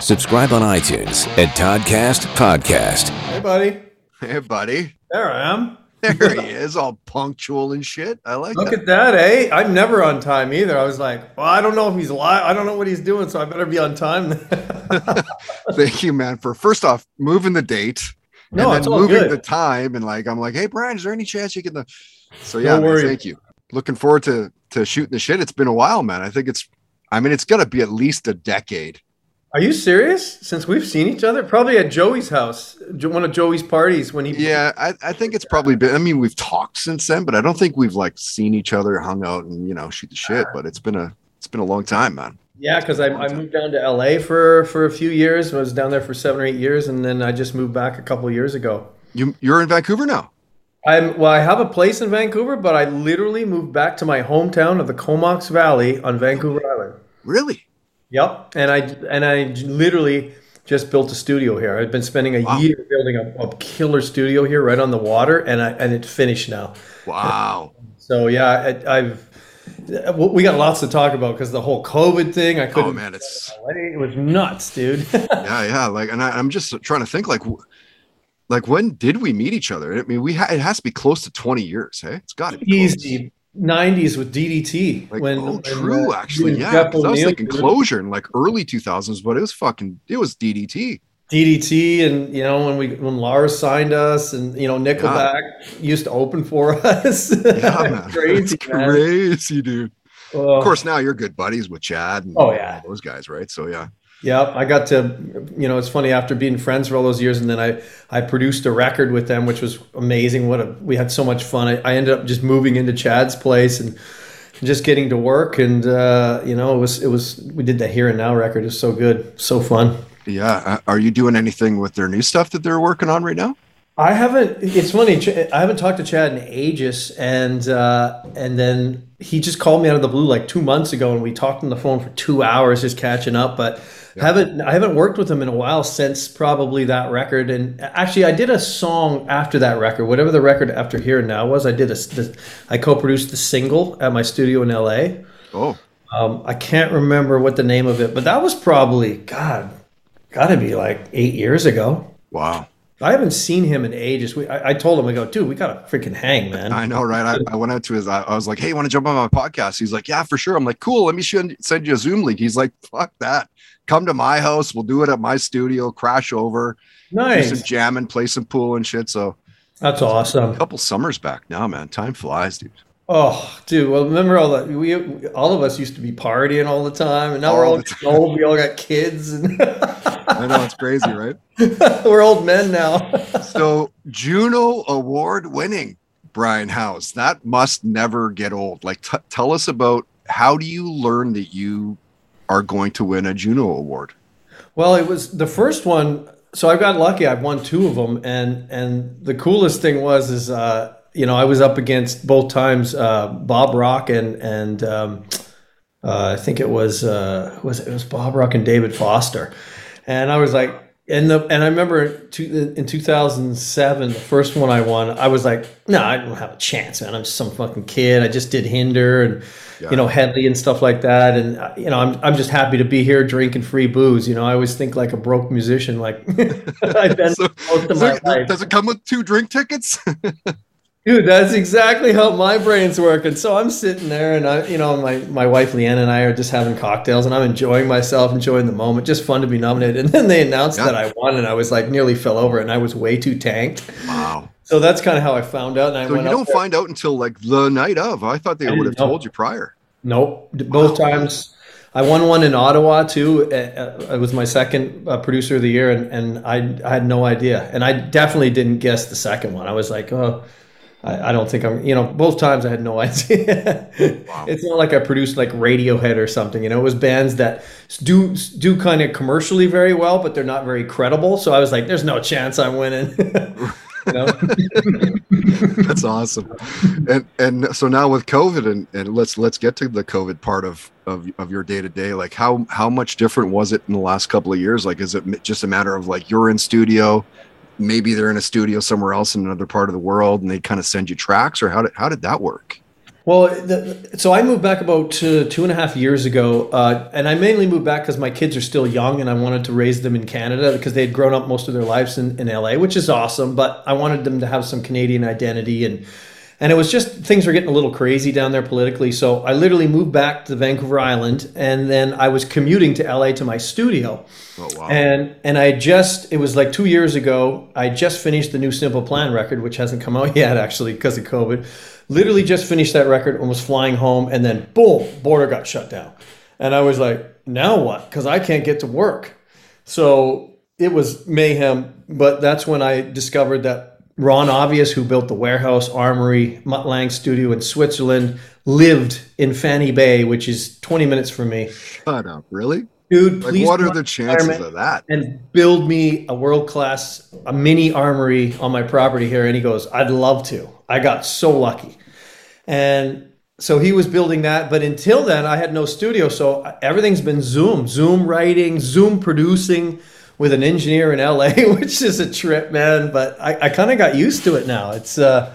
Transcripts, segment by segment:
Subscribe on iTunes at Toddcast Podcast. Hey, buddy. Hey, buddy. There I am. There he is, all punctual and shit. I like Look that. at that, eh? I'm never on time either. I was like, well, I don't know if he's live. I don't know what he's doing, so I better be on time. Thank you, man, for first off moving the date No, and it's all moving good. the time. And like, I'm like, hey, Brian, is there any chance you can? The... So yeah, No man, thank you. Looking forward to to shooting the shit. It's been a while, man. I think it's. I mean, it's got to be at least a decade. Are you serious? Since we've seen each other, probably at Joey's house, one of Joey's parties when he. Yeah, I, I think it's probably been. I mean, we've talked since then, but I don't think we've like seen each other, hung out, and you know, shoot the shit. But it's been a it's been a long time, man. Yeah, because I, I moved down to LA for for a few years. I was down there for seven or eight years, and then I just moved back a couple of years ago. You you're in Vancouver now. I'm well. I have a place in Vancouver, but I literally moved back to my hometown of the Comox Valley on Vancouver Island. Really? Yep, and I and I literally just built a studio here. I've been spending a Wow. year building a, a killer studio here, right on the water, and I and it's finished now. Wow. So yeah, I, I've we got lots to talk about because the whole COVID thing. I couldn't. Oh man, it's It was nuts, dude. yeah, yeah. Like, and I, I'm just trying to think, like, like when did we meet each other? I mean, we ha- it has to be close to 20 years, hey? It's got to be close. Easy. 90s with DDT. Like, when, oh, when, true, uh, actually, when yeah. I was thinking closure in like early 2000s, but it was fucking, it was DDT. DDT, and you know when we when Lars signed us, and you know Nickelback used to open for us. Yeah, man, crazy, man. crazy, dude. Oh, Of course, now you're good buddies with Chad. And Oh, yeah. those guys, right? So yeah, Yeah, I got to, you know, it's funny after being friends for all those years, and then I I produced a record with them, which was amazing. What a we had so much fun. I, I ended up just moving into Chad's place and just getting to work, and uh, you know, it was it was we did the Here and Now record. It was so good, so fun. yeah. Uh, Are you doing anything with their new stuff that they're working on right now? I haven't. It's funny. I haven't talked to Chad in ages, and uh, and then he just called me out of the blue like two months ago, and we talked on the phone for two hours, just catching up. But haven't I haven't worked with him in a while since probably that record. And actually, I did a song after that record, whatever the record after Here and Now was. I did a. The, I co-produced the single at my studio in L.A. Oh, Um, I can't remember what the name of it, but that was probably God, got to be like eight years ago. wow. I haven't seen him in ages. We, I, I told him, I go, dude, we gotta freaking hang, man. I know, right? I, I went out to his. I, I was like, "Hey, want to jump on my podcast?" He's like, "Yeah, for sure." I'm like, "Cool. Let me send send you a Zoom link." He's like, "Fuck that. Come to my house. We'll do it at my studio. Crash over, do some nice. jamming, play some pool and shit." So That's awesome. a couple summers back now, man. Time flies, dude. Oh, dude. Well, remember all that? We, all of us used to be partying all the time, and now we're All all the time. old. We all got kids, and I know it's crazy, right? we're old men now. So Juno Award winning Brian Howes. That must never get old. Like, t- tell us about how do you learn that you are going to win a Juno Award? Well, it was the first one. So I got lucky. I've won two of them, and and the coolest thing was is uh, you know I was up against both times uh, Bob Rock and and um, uh, I think it was uh, was it? it was Bob Rock and David Foster, and I was like. And the and I remember two, in 2007, the first one I won, I was like, no, I don't have a chance, man. I'm just some fucking kid. I just did Hinder and Yeah. you know Hedley and stuff like that, and uh, you know I'm I'm just happy to be here drinking free booze. You know, I always think like a broke musician, like I've been So- most of my life. does it come with two drink tickets? Dude, that's exactly how my brain's working. So I'm sitting there, and I, you know, my my wife Leanne and I are just having cocktails, and I'm enjoying myself, enjoying the moment. Just fun to be nominated. And then they announced Yeah. that I won, and I was like nearly fell over, and I was way too tanked. wow. So that's kind of how I found out. And I So you don't find out until like the night of. I thought they I would have know. told you prior. Nope. D- Both times. I won one in Ottawa too. It was my second uh, producer of the year, and, and I, I had no idea. And I definitely didn't guess the second one. I was like, oh, I, I don't think I'm, you know, both times I had no idea. Wow. It's not like I produced like Radiohead or something. You know, it was bands that do do kind of commercially very well, but they're not very credible. So I was like, there's no chance I'm winning. That's awesome. And and so now with COVID and, and let's let's get to the COVID part of of, of your day to day. Like how how much different was it in the last couple of years? Like is it just a matter of like you're in studio, maybe they're in a studio somewhere else in another part of the world, and they kind of send you tracks, or how did how did that work? Well, the, so I moved back about two, two and a half years ago, uh, and I mainly moved back because my kids are still young, and I wanted to raise them in Canada because they had grown up most of their lives in, in LA, which is awesome. But I wanted them to have some Canadian identity, and and it was just things were getting a little crazy down there politically. So I literally moved back to Vancouver Island, and then I was commuting to LA to my studio. Oh wow! And and I just it was like two years ago. I just finished the new Simple Plan record, which hasn't come out yet actually because of COVID literally just finished that record and was flying home and then boom border got shut down and i was like now what because i can't get to work so it was mayhem but that's when i discovered that ron obvious who built the warehouse armory mutt lange studio in switzerland lived in fanny bay which is 20 minutes from me. Shut up. Really? Dude like what are the chances of that? and build me a world class a mini armory on my property here. And he goes i'd love to. I got so lucky. And so he was building that. But until then, I had no studio. So everything's been Zoom, Zoom writing, Zoom producing with an engineer in LA, which is a trip, man. But I, I kind of got used to it now. It's, uh,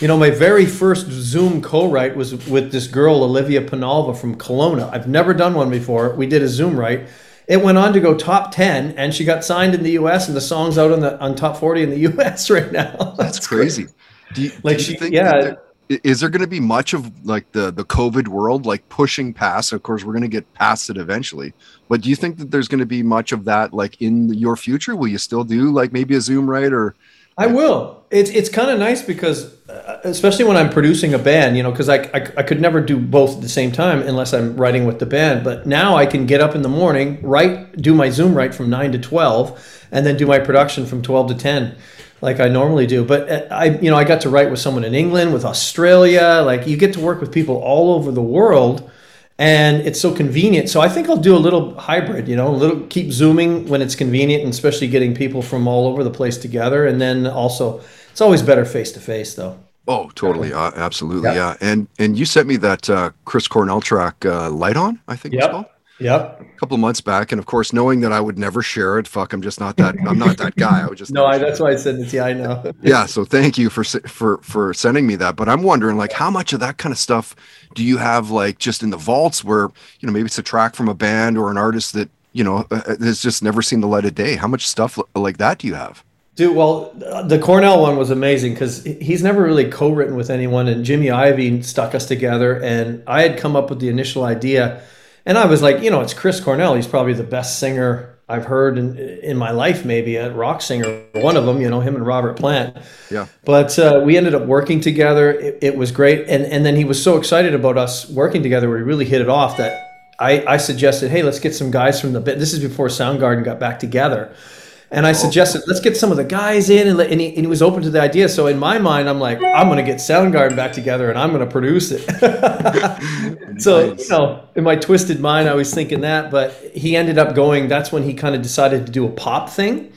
you know, my very first Zoom co-write was with this girl, Olivia Penalva from Kelowna. I've never done one before. We did a Zoom write. It went on to go top 10 and she got signed in the US and the song's out on the on top 40 in the US right now. That's, That's crazy. Do you, like do you she, yeah, is there going to be much of like the the covid world like pushing past? Of course we're going to get past it eventually. But do you think that there's going to be much of that like in your future? Will you still do like maybe a zoom right or i will. It's it's kind of nice because uh, especially when i'm producing a band you know because I, I, I could never do both at the same time unless i'm writing with the band. But now i can get up in the morning write do my zoom write from 9 to 12 and then do my production from 12 to 10 like I normally do. But uh, I, you know, I got to write with someone in England, with Australia. Like you get to work with people all over the world, and it's so convenient. So I think I'll do a little hybrid. You know, a little keep zooming when it's convenient, and especially getting people from all over the place together. And then also, it's always better face to face, though. Oh, totally, uh, absolutely, yeah. yeah. And and you sent me that uh, Chris Cornell track, uh, "Light On," I think yep. it's called. Yep. A couple of months back, and of course, knowing that I would never share it. Fuck, I'm just not that. I'm not that guy. I would just. no, I, that's why I said it yeah. I know. yeah. So thank you for for for sending me that. But I'm wondering, like, how much of that kind of stuff do you have, like, just in the vaults, where you know maybe it's a track from a band or an artist that you know uh, uh, has just never seen the light of day. How much stuff like that do you have? Dude, well, the Cornell one was amazing because he's never really co-written with anyone, and Jimmy Iovine stuck us together, and I had come up with the initial idea and I was like, you know, it's Chris Cornell. He's probably the best singer I've heard in in my life, maybe a rock singer, one of them. You know, him and Robert Plant. Yeah. But uh, we ended up working together. It, it, was great, and and then he was so excited about us working together. We really hit it off that I I suggested, hey, let's get some guys from the. This is before Soundgarden got back together. And I oh. suggested, let's get some of the guys in, and, and, he, and, he, was open to the idea. So in my mind, I'm like, I'm going to get Soundgarden back together, and I'm going to produce it. so nice. you know, in my twisted mind, I was thinking that, but he ended up going. That's when he kind of decided to do a pop thing,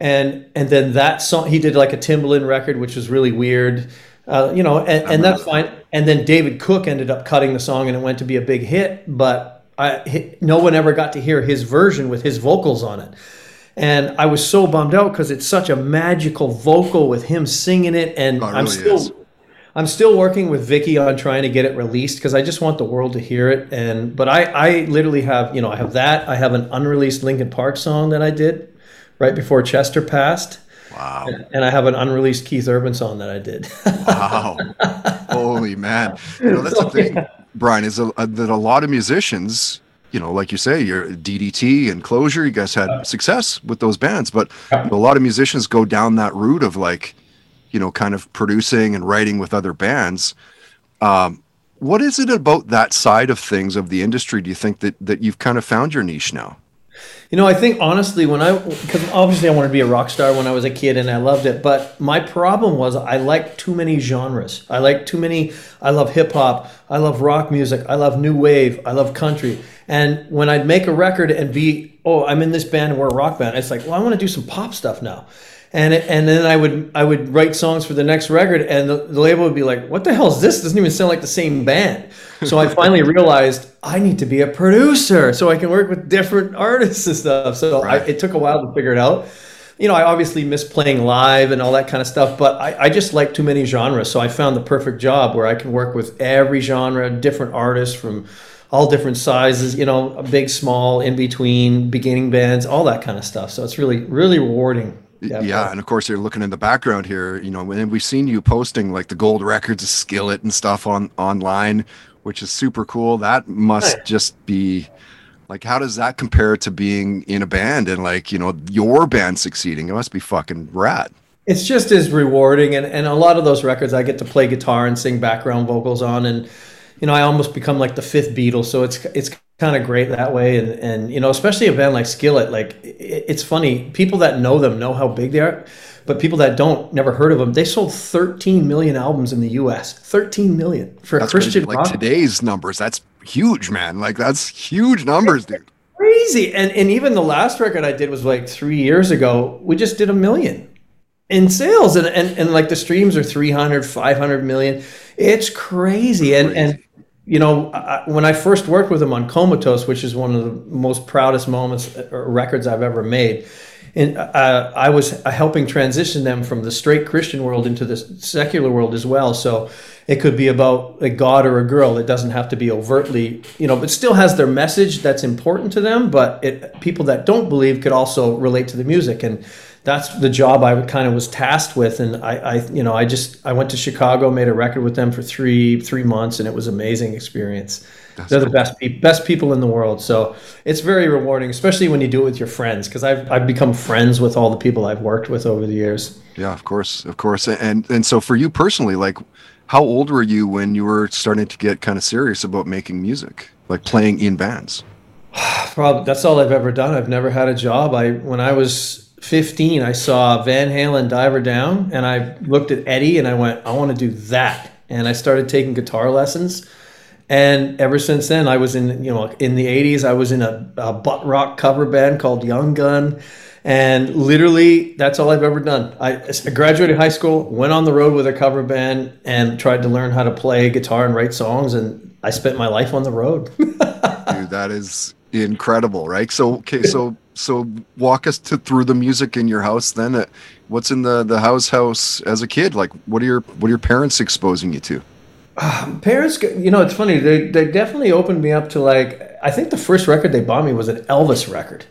and and then that song he did like a Timbaland record, which was really weird. Uh, you know, and, and that's fine. And then David Cook ended up cutting the song, and it went to be a big hit. But I, no one ever got to hear his version with his vocals on it. And I was so bummed out because it's such a magical vocal with him singing it, and oh, it I'm still. Is. I'm still working with Vicky on trying to get it released because I just want the world to hear it. And but I, I literally have, you know, I have that. I have an unreleased Linkin Park song that I did right before Chester passed. Wow. And I have an unreleased Keith Urban song that I did. wow. Holy man. You know, that's the thing, Brian, is a, a, that a lot of musicians you know, like you say, your DDT and Closure, you guys had success with those bands, but a lot of musicians go down that route of like, you know, kind of producing and writing with other bands. Um, what is it about that side of things of the industry? Do you think that that you've kind of found your niche now? You know, I think honestly, when I, because obviously I wanted to be a rock star when I was a kid and I loved it, but my problem was I like too many genres. I like too many, I love hip hop, I love rock music, I love new wave, I love country. And when I'd make a record and be, oh, I'm in this band and we're a rock band, it's like, well, I want to do some pop stuff now. And it, and then I would I would write songs for the next record, and the, the label would be like, "What the hell is this? Doesn't even sound like the same band." So I finally realized I need to be a producer so I can work with different artists and stuff. So right. I, it took a while to figure it out you know, I obviously miss playing live and all that kind of stuff, but I, I just like too many genres. So I found the perfect job where I can work with every genre, different artists from all different sizes, you know, big, small, in between, beginning bands, all that kind of stuff. So it's really, really rewarding. Yeah, and of course you're looking in the background here, you know, and we've seen you posting like the gold records, of skillet and stuff on online, which is super cool. That must right. just be like how does that compare to being in a band and like, you know, your band succeeding? It must be fucking rad. It's just as rewarding and, and a lot of those records I get to play guitar and sing background vocals on and you know, I almost become like the fifth Beatle, so it's it's kind of great that way. And and you know, especially a band like Skillet, like it, it's funny. People that know them know how big they are, but people that don't never heard of them. They sold 13 million albums in the U.S. 13 million for that's Christian crazy. like today's numbers. That's huge, man. Like that's huge numbers, dude. Crazy. And and even the last record I did was like three years ago. We just did a million in sales and, and, and like the streams are 300 500 million it's crazy and and you know, I, when I first worked with him on Comatose, which is one of the most proudest moments or uh, records I've ever made, and uh, I was helping transition them from the straight Christian world into the secular world as well. So it could be about a god or a girl. It doesn't have to be overtly, you know, but still has their message that's important to them. But it, people that don't believe could also relate to the music and that's the job I kind of was tasked with. And I, I, you know, I just I went to Chicago, made a record with them for three three months, and it was amazing experience. That's They're cool. the best people, best people in the world. So it's very rewarding, especially when you do it with your friends. Because I've I've become friends with all the people I've worked with over the years. Yeah, of course, of course. And and so for you personally, like, how old were you when you were starting to get kind of serious about making music, like playing in bands? Probably that's all I've ever done. I've never had a job. I when I was 15, I saw Van Halen Diver Down, and I looked at Eddie and I went, I want to do that. And I started taking guitar lessons. And ever since then, I was in, you know, in the 80s, I was in a, a butt rock cover band called Young Gun. And literally, that's all I've ever done. I, I graduated high school, went on the road with a cover band, and tried to learn how to play guitar and write songs. And I spent my life on the road. Dude, that is incredible, right? So, okay, so so walk us to through the music in your house then. Uh, what's in the the house house as a kid? Like what are your what are your parents exposing you to? Uh, parents you know it's funny. They, they definitely opened me up to like i think the first record they bought me was an elvis record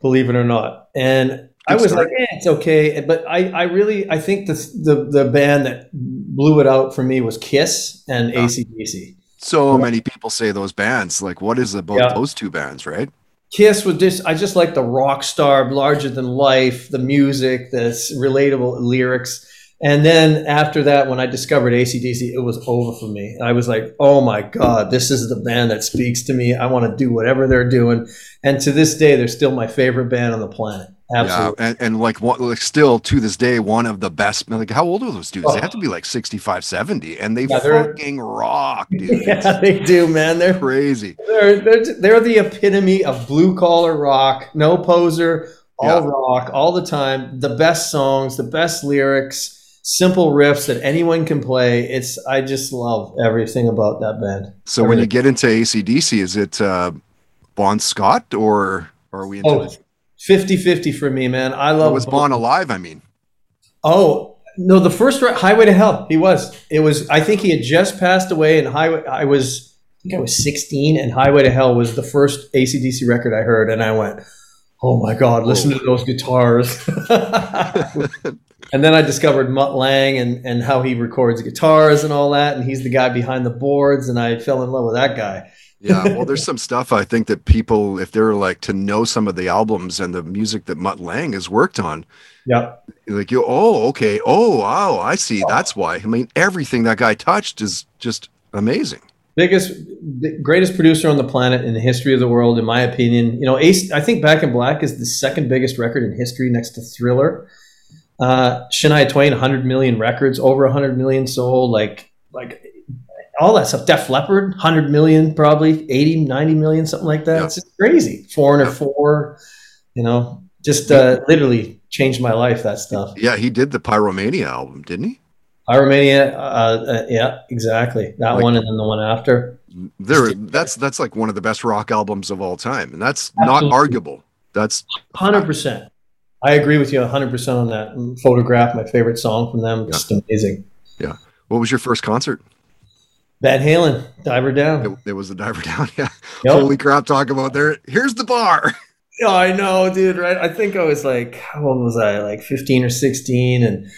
believe it or not. And Good i was start. like eh, it's okay. But i i really i think the, the the band that blew it out for me was kiss and acdc so many people say those bands like what is about yeah. those two bands right Kiss was just I just like the rock star, larger than life, the music, the relatable lyrics. And then after that, when I discovered ACDC, it was over for me. I was like, oh my God, this is the band that speaks to me. I want to do whatever they're doing. And to this day, they're still my favorite band on the planet. Absolutely. Yeah, and, and like what like still to this day, one of the best like how old are those dudes? Oh. They have to be like 65, 70, and they yeah, fucking rock, dude. Yeah, they do, man. They're crazy. They're they're, they're the epitome of blue collar rock, no poser, all yeah. rock, all the time. The best songs, the best lyrics, simple riffs that anyone can play. It's I just love everything about that band. So everything. when you get into ACDC, is it uh Bon Scott or, or are we into oh, 50-50 for me, man. I love. was Bon alive? I mean. Oh no, the first Highway to Hell. He was. It was. I think he had just passed away, and Highway. I was. I think I was 16, and Highway to Hell was the first ACDC record I heard, and I went, "Oh my God, listen to those guitars." and then I discovered Mutt Lange and and how he records guitars and all that, and he's the guy behind the boards, and I fell in love with that guy yeah, well, there's some stuff I think that people, if they're like to know some of the albums and the music that Mutt Lange has worked on, yeah, like you, oh, okay, oh, wow, I see. That's why. I mean, everything that guy touched is just amazing. Biggest, greatest producer on the planet in the history of the world, in my opinion. You know, Ace. I think Back in Black is the second biggest record in history, next to Thriller. Uh, Shania Twain, 100 million records, over 100 million sold. Like, like all that stuff. Def Leppard, 100 million, probably 80, 90 million, something like that. It's just crazy. Foreigner yeah. four, you know, just uh, literally changed my life, that stuff. Yeah, he did the Pyromania album, didn't he? Pyromania, uh, uh, yeah, exactly. That like, one and then the one after. There, that's that's like one of the best rock albums of all time, and that's Absolutely. not arguable. That's hundred percent. I agree with you 100% on that. Photograph, my favorite song from them. Just amazing. Yeah. What was your first concert? Van Halen, Diver Down. It, it was the Diver Down. Yeah. Yep. Holy crap! Talk about there. Here's the bar. Yeah, I know, dude. Right? I think I was like, how old was I? Like 15 or 16, and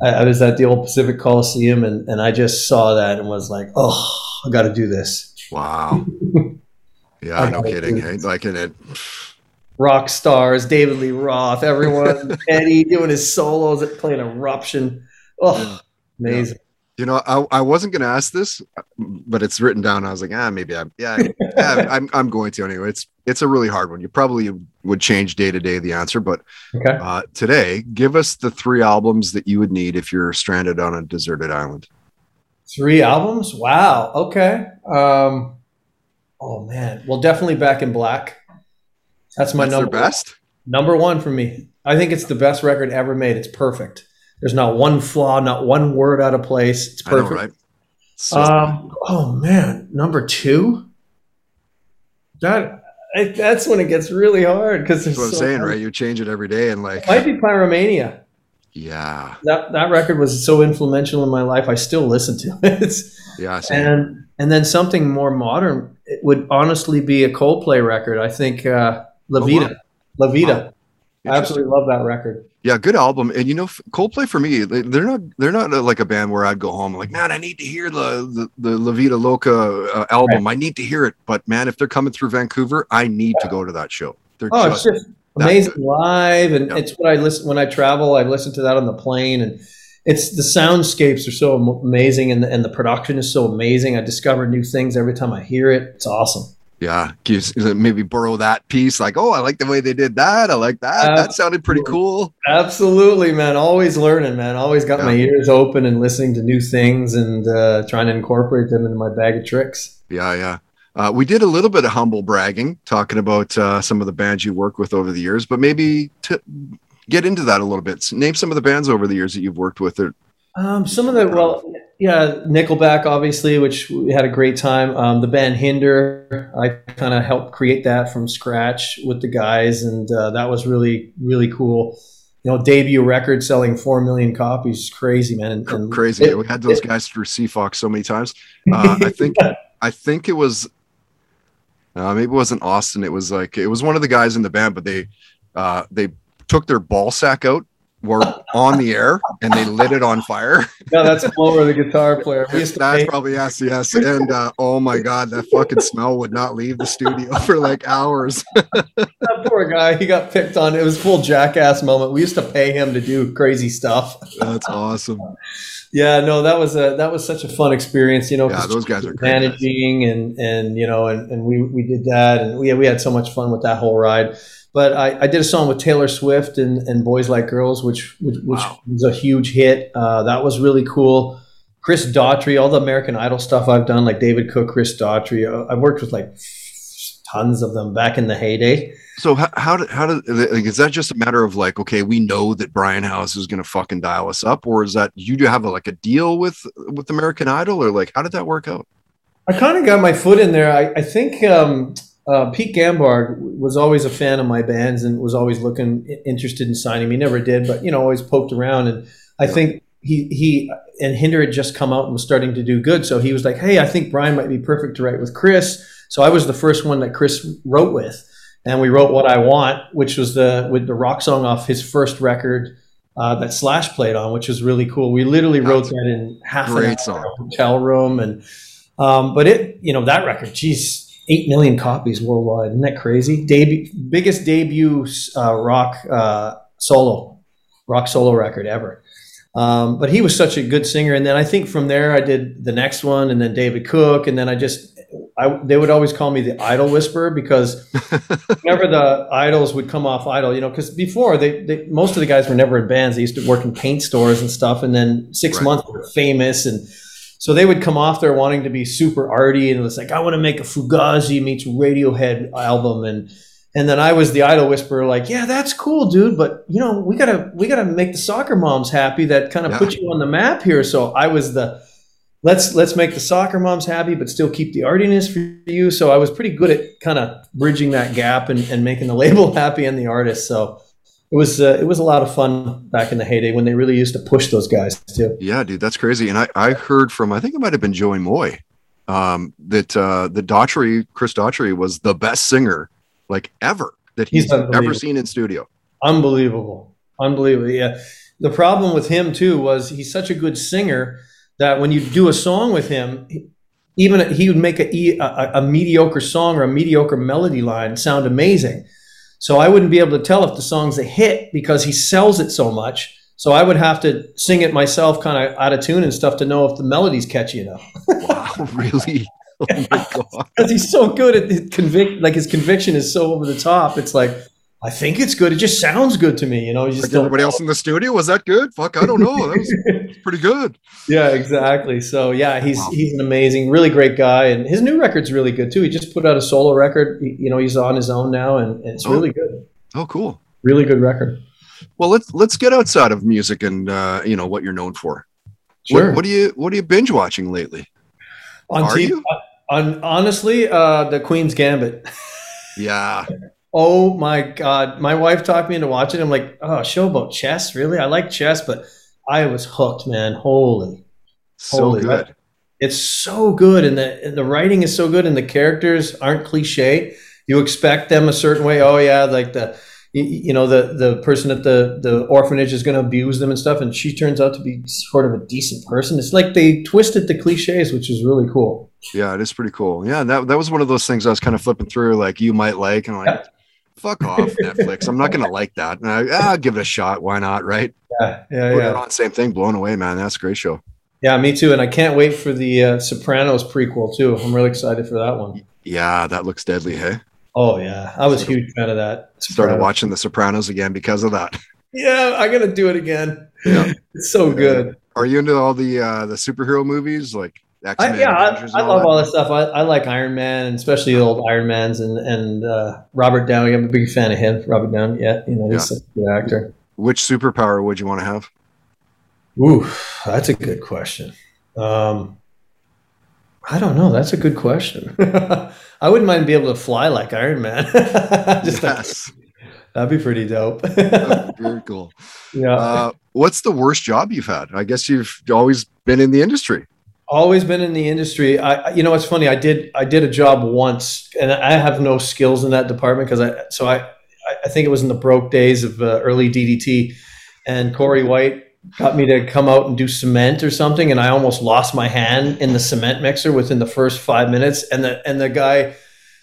I, I was at the old Pacific Coliseum, and and I just saw that and was like, oh, I got to do this. Wow. Yeah, no kidding. Hey, like in it. Rock stars, David Lee Roth, everyone, Eddie doing his solos, playing Eruption. Oh, yeah. amazing. You know, I, I wasn't going to ask this, but it's written down. I was like, ah, maybe I'm, yeah, yeah I'm, I'm going to anyway. It's, it's a really hard one. You probably would change day to day the answer, but okay. uh, today, give us the three albums that you would need if you're stranded on a deserted island. Three albums? Wow. Okay. Um, oh man. Well, definitely Back in Black. That's my That's number. best. Number one for me. I think it's the best record ever made. It's perfect. There's not one flaw, not one word out of place. It's perfect. Know, right? So um, oh man, number two. That I, that's when it gets really hard because that's what I'm saying, hard. right? You change it every day, and like it might be Pyromania. Yeah, that that record was so influential in my life. I still listen to it. yeah, same. and and then something more modern. It would honestly be a Coldplay record. I think uh, La Vida. Oh, wow. La Vida. Wow. I absolutely love that record. Yeah, good album. And you know, Coldplay for me, they're not they're not like a band where I'd go home like, man, I need to hear the the, the La Vida Loca uh, album. Right. I need to hear it. But man, if they're coming through Vancouver, I need yeah. to go to that show. They're oh, just it's just amazing good. live, and yeah. it's what I listen when I travel. I listen to that on the plane, and it's the soundscapes are so amazing, and the, and the production is so amazing. I discover new things every time I hear it. It's awesome yeah maybe borrow that piece like oh i like the way they did that i like that absolutely. that sounded pretty cool absolutely man always learning man always got yeah. my ears open and listening to new things and uh, trying to incorporate them into my bag of tricks yeah yeah uh, we did a little bit of humble bragging talking about uh, some of the bands you worked with over the years but maybe to get into that a little bit name some of the bands over the years that you've worked with or um, some of the well, yeah, Nickelback, obviously, which we had a great time. Um, the band Hinder, I kind of helped create that from scratch with the guys, and uh, that was really really cool. You know, debut record selling four million copies, crazy man. And, and crazy. It, we had those it, guys through CFOX so many times. Uh, I think I think it was uh, maybe it wasn't Austin. It was like it was one of the guys in the band, but they uh, they took their ball sack out were on the air and they lit it on fire. no, that's Blower, the guitar player. that's probably yes, yes. And uh, oh my god, that fucking smell would not leave the studio for like hours. that poor guy, he got picked on. It was full jackass moment. We used to pay him to do crazy stuff. That's awesome. yeah, no, that was a that was such a fun experience. You know, yeah, those guys are managing and and you know and, and we we did that and we we had so much fun with that whole ride. But I, I, did a song with Taylor Swift and, and Boys Like Girls, which which, which wow. was a huge hit. Uh, that was really cool. Chris Daughtry, all the American Idol stuff I've done, like David Cook, Chris Daughtry. Uh, I've worked with like tons of them back in the heyday. So how how did, how did like, is that just a matter of like okay we know that Brian Howes is going to fucking dial us up or is that you do have a, like a deal with with American Idol or like how did that work out? I kind of got my foot in there. I, I think um, uh, Pete Ganbarg was always a fan of my bands and was always looking interested in signing me. Never did, but you know, always poked around. And I think he he and Hinder had just come out and was starting to do good. So he was like, "Hey, I think Brian might be perfect to write with Chris." So I was the first one that Chris wrote with, and we wrote "What I Want," which was the with the rock song off his first record. Uh, that Slash played on, which was really cool. We literally wrote that in half an hour song. hotel room, and um, but it, you know, that record, geez, eight million copies worldwide. Isn't that crazy? Debut, biggest debut uh, rock uh, solo, rock solo record ever. Um, but he was such a good singer. And then I think from there I did the next one, and then David Cook, and then I just I, they would always call me the Idol Whisperer because whenever the idols would come off Idol, you know, because before they, they, most of the guys were never in bands. They used to work in paint stores and stuff, and then six right. months they were famous and so they would come off there wanting to be super arty, and it was like, I want to make a Fugazi meets Radiohead album, and and then I was the idol whisperer, like, yeah, that's cool, dude, but you know, we gotta we gotta make the soccer moms happy. That kind of yeah. put you on the map here. So I was the let's let's make the soccer moms happy, but still keep the artiness for you. So I was pretty good at kind of bridging that gap and, and making the label happy and the artist. So it was uh, it was a lot of fun back in the heyday when they really used to push those guys too. Yeah, dude, that's crazy. And I, I heard from I think it might have been Joey Moi um, that uh, the Daughtry, Chris Daughtry, was the best singer like ever that he's, He's ever seen in studio. Unbelievable, unbelievable. Yeah, the problem with him too was he's such a good singer that when you do a song with him, even he would make a mediocre song or a mediocre melody line sound amazing. So I wouldn't be able to tell if the song's a hit because he sells it so much. So I would have to sing it myself, kind of out of tune and stuff, to know if the melody's catchy enough. Wow, really? Oh because he's so good at convict. Like his conviction is so over the top. It's like I think it's good. It just sounds good to me. You know, just Like everybody else in the studio, was that good? Fuck, I don't know. That was pretty good. yeah, exactly. So yeah, he's Wow. he's an amazing, really great guy, and his new record's really good too. He just put out a solo record. You know, he's on his own now, and, and it's Oh. really good. Oh, cool. Really good record. Well, let's let's get outside of music and uh, you know what you're known for. Sure. What, what do you what are you binge watching lately? on are TV, you? on honestly, uh, the Queen's Gambit. Yeah, Oh my God. My wife talked me into watching. it. I'm like, oh, a show about chess? Really? I like chess, but I was hooked, man. Holy. so Holy good. It's so good. And the, and the writing is so good. And the characters aren't cliche. You expect them a certain way. Oh, yeah. Like the, you, know, the, the person at the, the orphanage is going to abuse them and stuff. And she turns out to be sort of a decent person. It's like they twisted the cliches, which is really cool. Yeah, it is pretty cool. Yeah, that that was one of those things I was kind of flipping through, like you might like, and like, fuck off, Netflix. I'm not gonna like that. And I, ah, I'll give it a shot. Why not? Right? Yeah. Yeah. Yeah. on. Same thing. Blown away, man. That's a great show. Yeah, me too. And I can't wait for the uh, Sopranos prequel too. I'm really excited for that one. Yeah, that looks deadly. Hey, Oh yeah, I was a huge fan of that. started watching The Sopranos again because of that. Yeah, I'm gonna do it again. Yeah. It's so good. Are you into all the uh the superhero movies like X I, yeah, I, I love all that stuff. I, I like Iron Man, especially the old Iron Mans and and uh, Robert Downey. I'm a big fan of him. Robert Downey. Yeah, you know he's Yeah. a good actor. Which superpower would you want to have? Ooh, that's a good question. Um, I don't know. That's a good question. I wouldn't mind being able to fly like Iron Man. Just yes, that'd be pretty dope. very cool. yeah. Uh, what's the worst job you've had? I guess you've always been in the industry. Always been in the industry. I, you know, it's funny. I did, I did a job once, and I have no skills in that department because I, so I, I- think it was in the broke days of uh, early DDT, and Corey White got me to come out and do cement or something, and I almost lost my hand in the cement mixer within the first five minutes, and the and the guy.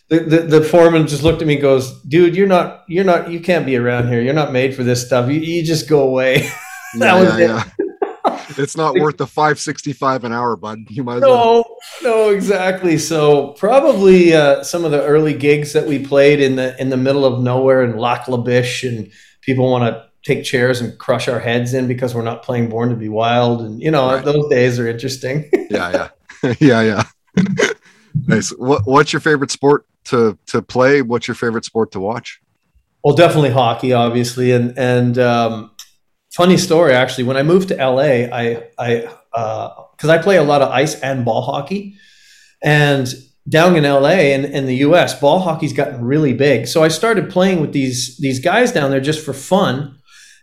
The, the, the foreman just looked at me and goes, dude, you're not, you're not, you can't be around here. You're not made for this stuff. You, you just go away. That Yeah, was yeah, yeah. It's not worth the five sixty five an hour, bud. You might as well. No, no, exactly. So probably uh, some of the early gigs that we played in the in the middle of nowhere in Lac La Biche, and people want to take chairs and crush our heads in because we're not playing Born to Be Wild, and you know Right. those days are interesting. Yeah, yeah, yeah, yeah. nice. What What's your favorite sport to to play? What's your favorite sport to watch? well, definitely hockey, obviously, and and um, funny story actually. When I moved to LA, I I uh because I play a lot of ice and ball hockey, and down in LA and in the US, ball hockey's gotten really big. So I started playing with these these guys down there just for fun.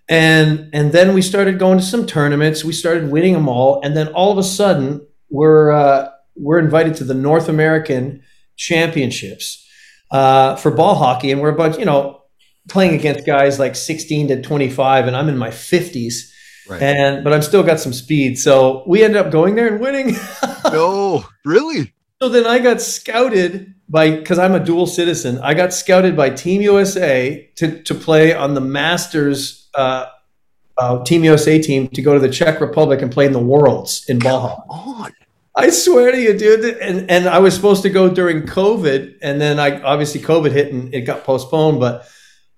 And and then we started going to some tournaments. We started winning them all, and then all of a sudden we're uh, we're invited to the North American Championships uh, for ball hockey, and we're a bunch, you know, playing against guys like 16 to 25, and I'm in my 50s, Right. and but I'm still got some speed. So we ended up going there and winning. no, really? So then I got scouted by because I'm a dual citizen. I got scouted by Team USA to to play on the Masters uh, uh, Team USA team to go to the Czech Republic and play in the Worlds in hockey. On. I swear to you, dude. And and I was supposed to go during COVID, and then I obviously COVID hit and it got postponed. But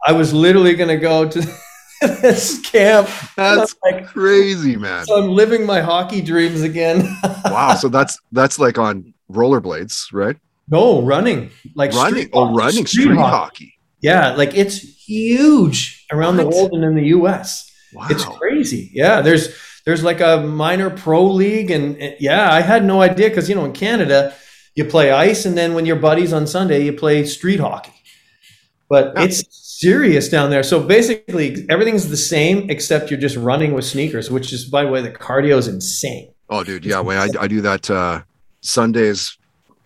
I was literally going to go to this camp. That's like, crazy, man. so I'm living my hockey dreams again. Wow. So that's that's like on rollerblades, right? no, running like running. street Oh, hockey. running street, hockey. hockey. Yeah, like it's huge around the world and in the US. Wow. It's crazy. Yeah, there's there's like a minor pro league and and yeah, I had no idea cuz you know in Canada you play ice and then when your buddies on Sunday you play street hockey. But Yeah. it's serious down there. So basically, everything's the same except you're just running with sneakers, which is, by the way, the cardio is insane. Oh, dude, yeah. When I, I do that uh, Sundays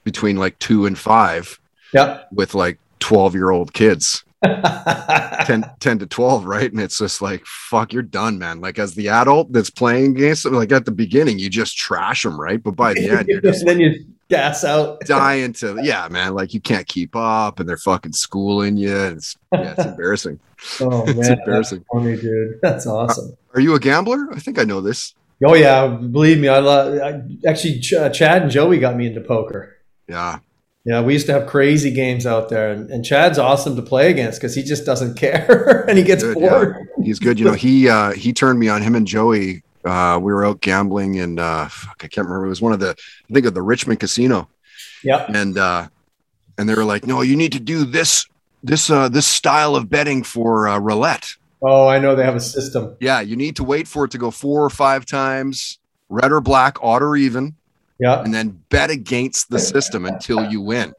between like two and five Yeah. with like 12 year old kids, 10, 10 to 12, right? And it's just like, fuck, you're done, man. Like, as the adult that's playing against them, like at the beginning you just trash them, right? But by the end, you're just then you gas out. dying to, yeah, man. Like, you can't keep up and they're fucking schooling you. It's, yeah, it's embarrassing. Oh man, It's that's embarrassing. funny, dude. That's awesome. Are you a gambler? I think I know this. Oh yeah, believe me, I love. I, actually, Ch- uh, Chad and Joey got me into poker. Yeah. Yeah, we used to have crazy games out there, and, and Chad's awesome to play against because he just doesn't care and he gets Good, bored. He's good. You know, he uh he turned me on him and Joey. Uh we were out gambling and uh fuck, I can't remember. It was one of the I think of the Richmond casino. Yep. And uh and they were like, No, you need to do this this uh this style of betting for uh roulette. Oh, I know they have a system. Yeah, you need to wait for it to go four or five times, red or black, odd or even, Yeah. and then bet against the system until you win.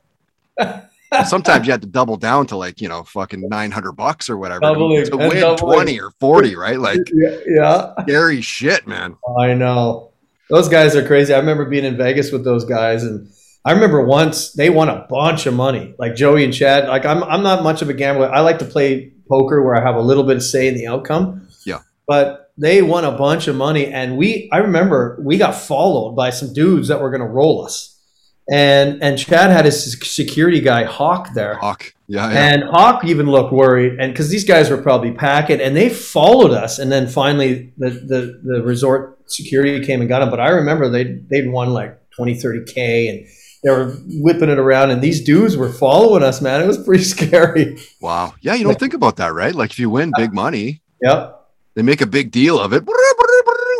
Sometimes you had to double down to like, you know, fucking 900 bucks or whatever to- Doubling to win doubling. 20 or 40, right? Like Yeah, yeah. scary shit, man. I know. Those guys are crazy. I remember being in Vegas with those guys and I remember once they won a bunch of money. Like Joey and Chad. Like I'm I'm not much of a gambler. I like to play poker where I have a little bit of say in the outcome. Yeah. But they won a bunch of money and we I remember we got followed by some dudes that were gonna roll us. And and Chad had his security guy Hawk there. Hawk. Yeah, yeah. And Hawk even looked worried, and because these guys were probably packing, and they followed us, and then finally the, the, the resort security came and got them. But I remember they they'd won like 20, 30 k, and they were whipping it around, and these dudes were following us. Man, it was pretty scary. wow. Yeah, you don't think about that, right? Like if you win big money, Yep. they make a big deal of it.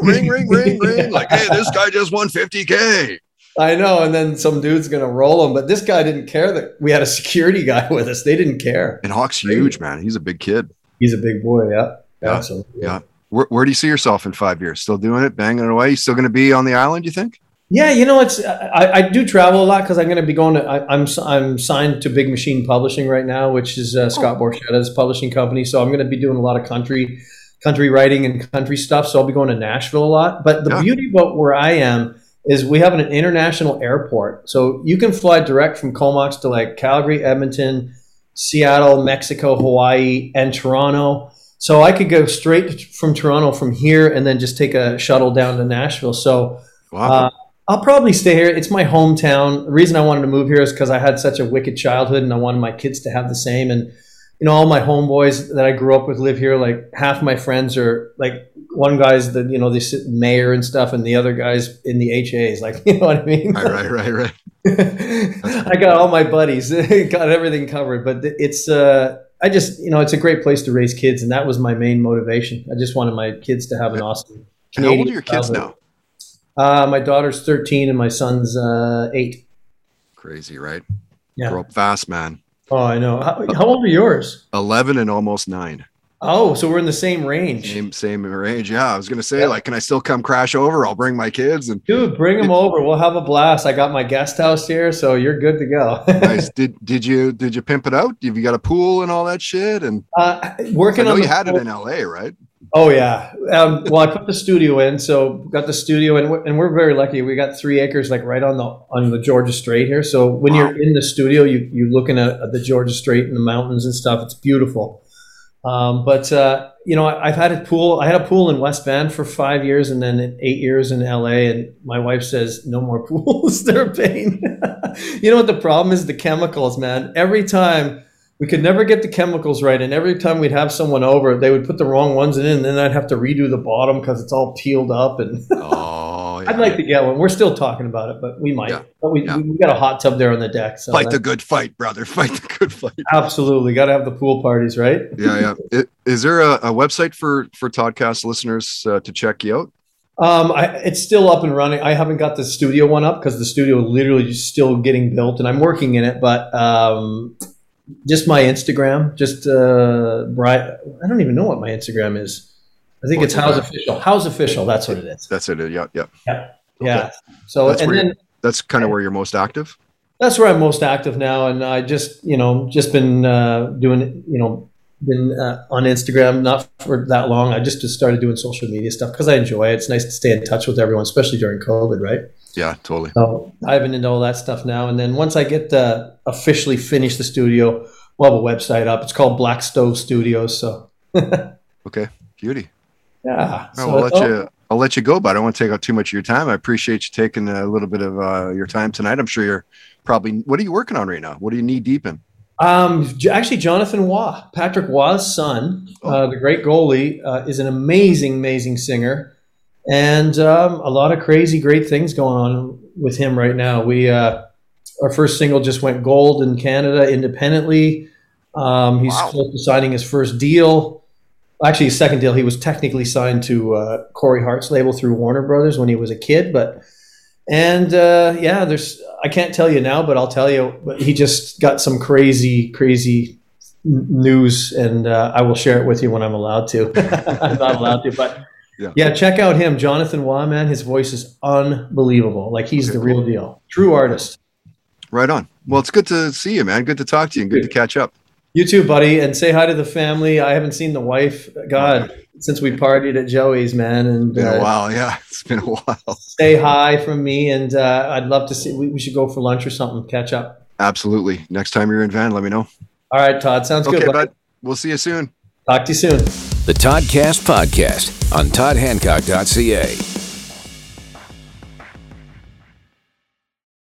Ring, ring, ring, ring. Like, hey, this guy just won 50K. I know, and then some dude's gonna roll them, but this guy didn't care that we had a security guy with us. They didn't care. And Hawk's huge, man. He's a big kid. He's a big boy. Yeah. Yeah, Absolutely. Yeah. Where, where do you see yourself in five years? Still doing it, banging it away? You still going to be on the island, you think? Yeah, you know, it's I, I do travel a lot because I'm going to be going to. I, I'm I'm signed to Big Machine Publishing right now, which is uh, Scott Borchetta's publishing company. So I'm going to be doing a lot of country country writing and country stuff. So I'll be going to Nashville a lot. But the Yeah. beauty about where I am is we have an international airport, so you can fly direct from Comox to like Calgary, Edmonton, Seattle, Mexico, Hawaii, and Toronto. So I could go straight from Toronto from here and then just take a shuttle down to Nashville. So. Wow. Uh, I'll probably stay here. It's my hometown. The reason I wanted to move here is because I had such a wicked childhood, and I wanted my kids to have the same. And you know, all my homeboys that I grew up with live here. Like half my friends are like one guy's the you know the sit- mayor and stuff, and the other guy's in the HAs. Like you know what I mean? right, right, right, right. I got all my buddies, got everything covered. But it's uh, I just you know it's a great place to raise kids, and that was my main motivation. I just wanted my kids to have an awesome. And how old are your kids childhood. now? Uh, my daughter's 13 and my son's uh, eight. Crazy, right? Yeah. Grow up fast, man. Oh, I know. How, how old are yours? 11 and almost nine. Oh, so we're in the same range. Same, same range. Yeah. I was going to say, Yeah. like, can I still come crash over? I'll bring my kids. And Dude, bring them over. We'll have a blast. I got my guest house here, so you're good to go. nice. Did, did you, did you pimp it out? Have you got a pool and all that shit? And uh, I working know on you had it in LA, right? Oh yeah. Um, well, I put the studio in, so got the studio, and we're, and we're very lucky. We got three acres, like right on the on the Georgia Strait here. So when Wow. you're in the studio, you you're looking at, at the Georgia Strait and the mountains and stuff. It's beautiful. Um, but uh, you know, I, I've had a pool. I had a pool in West Van for five years, and then eight years in LA. And my wife says no more pools. They're a pain. you know what the problem is? The chemicals, man. Every time we could never get the chemicals right, and every time we'd have someone over, they would put the wrong ones in, and then I'd have to redo the bottom because it's all peeled up. And Oh, yeah. I'd like to get one. We're still talking about it, but we might. Yeah. But we, we got a hot tub there on the deck, so fight the good fight, brother. Fight the good fight. absolutely got to have the pool parties, right? Yeah, yeah. I- Is there a, a website for for Toddcast listeners uh, to check you out? Um, I, it's still up and running. I haven't got the studio one up because the studio literally is still getting built, and I'm working in it. But um, just my Instagram, just uh, Brian. I don't even know what my Instagram is. I think it's What's that? Official. Howes Official. That's what it is. That's it. Yeah, yeah. Yeah. So That's and then That's kind of where you're most active. that's where I'm most active now, and I just you know just been uh, doing you know been uh, on Instagram not for that long. I just just started doing social media stuff because I enjoy it. It's nice to stay in touch with everyone, especially during COVID, right? Yeah, totally. So I've been into all that stuff now. And then once I get the officially finish the studio, we'll have a website up. It's called Black Stove Studios. So okay, beauty. Yeah. So I'll let you. I'll let you go, but I don't want to take up too much of your time. I appreciate you taking a little bit of uh, your time tonight. I'm sure you're probably. What are you working on right now? What are you knee deep in? Um, actually, Jonathan Roy, Patrick Roy's son, oh. uh, the great goalie, uh, is an amazing, amazing singer, and um, a lot of crazy, great things going on with him right now. We uh, our first single just went gold in Canada independently. Um, he's wow. close to signing his first deal. Actually, his second deal. He was technically signed to uh, Corey Hart's label through Warner Brothers when he was a kid, but and uh, yeah, there's I can't tell you now, but I'll tell you. But he just got some crazy, crazy news, and uh, I will share it with you when I'm allowed to. I'm not allowed to, but yeah. yeah. check out him, Jonathan Roy. Man, his voice is unbelievable. Like he's okay, the real deal, true artist. Right on. Well, it's good to see you, man. Good to talk to you, and good, good. to catch up. You too, buddy, and say hi to the family. I haven't seen the wife. God, since we partied at Joey's, man. And been uh, a while, yeah. It's been a while. say hi from me, and uh, I'd love to see. We, we, should go for lunch or something. Catch up. Absolutely. Next time you're in Van, let me know. All right, Todd. Sounds okay, good. Bud. We'll see you soon. Talk to you soon. The Toddcast podcast on ToddHancock.ca.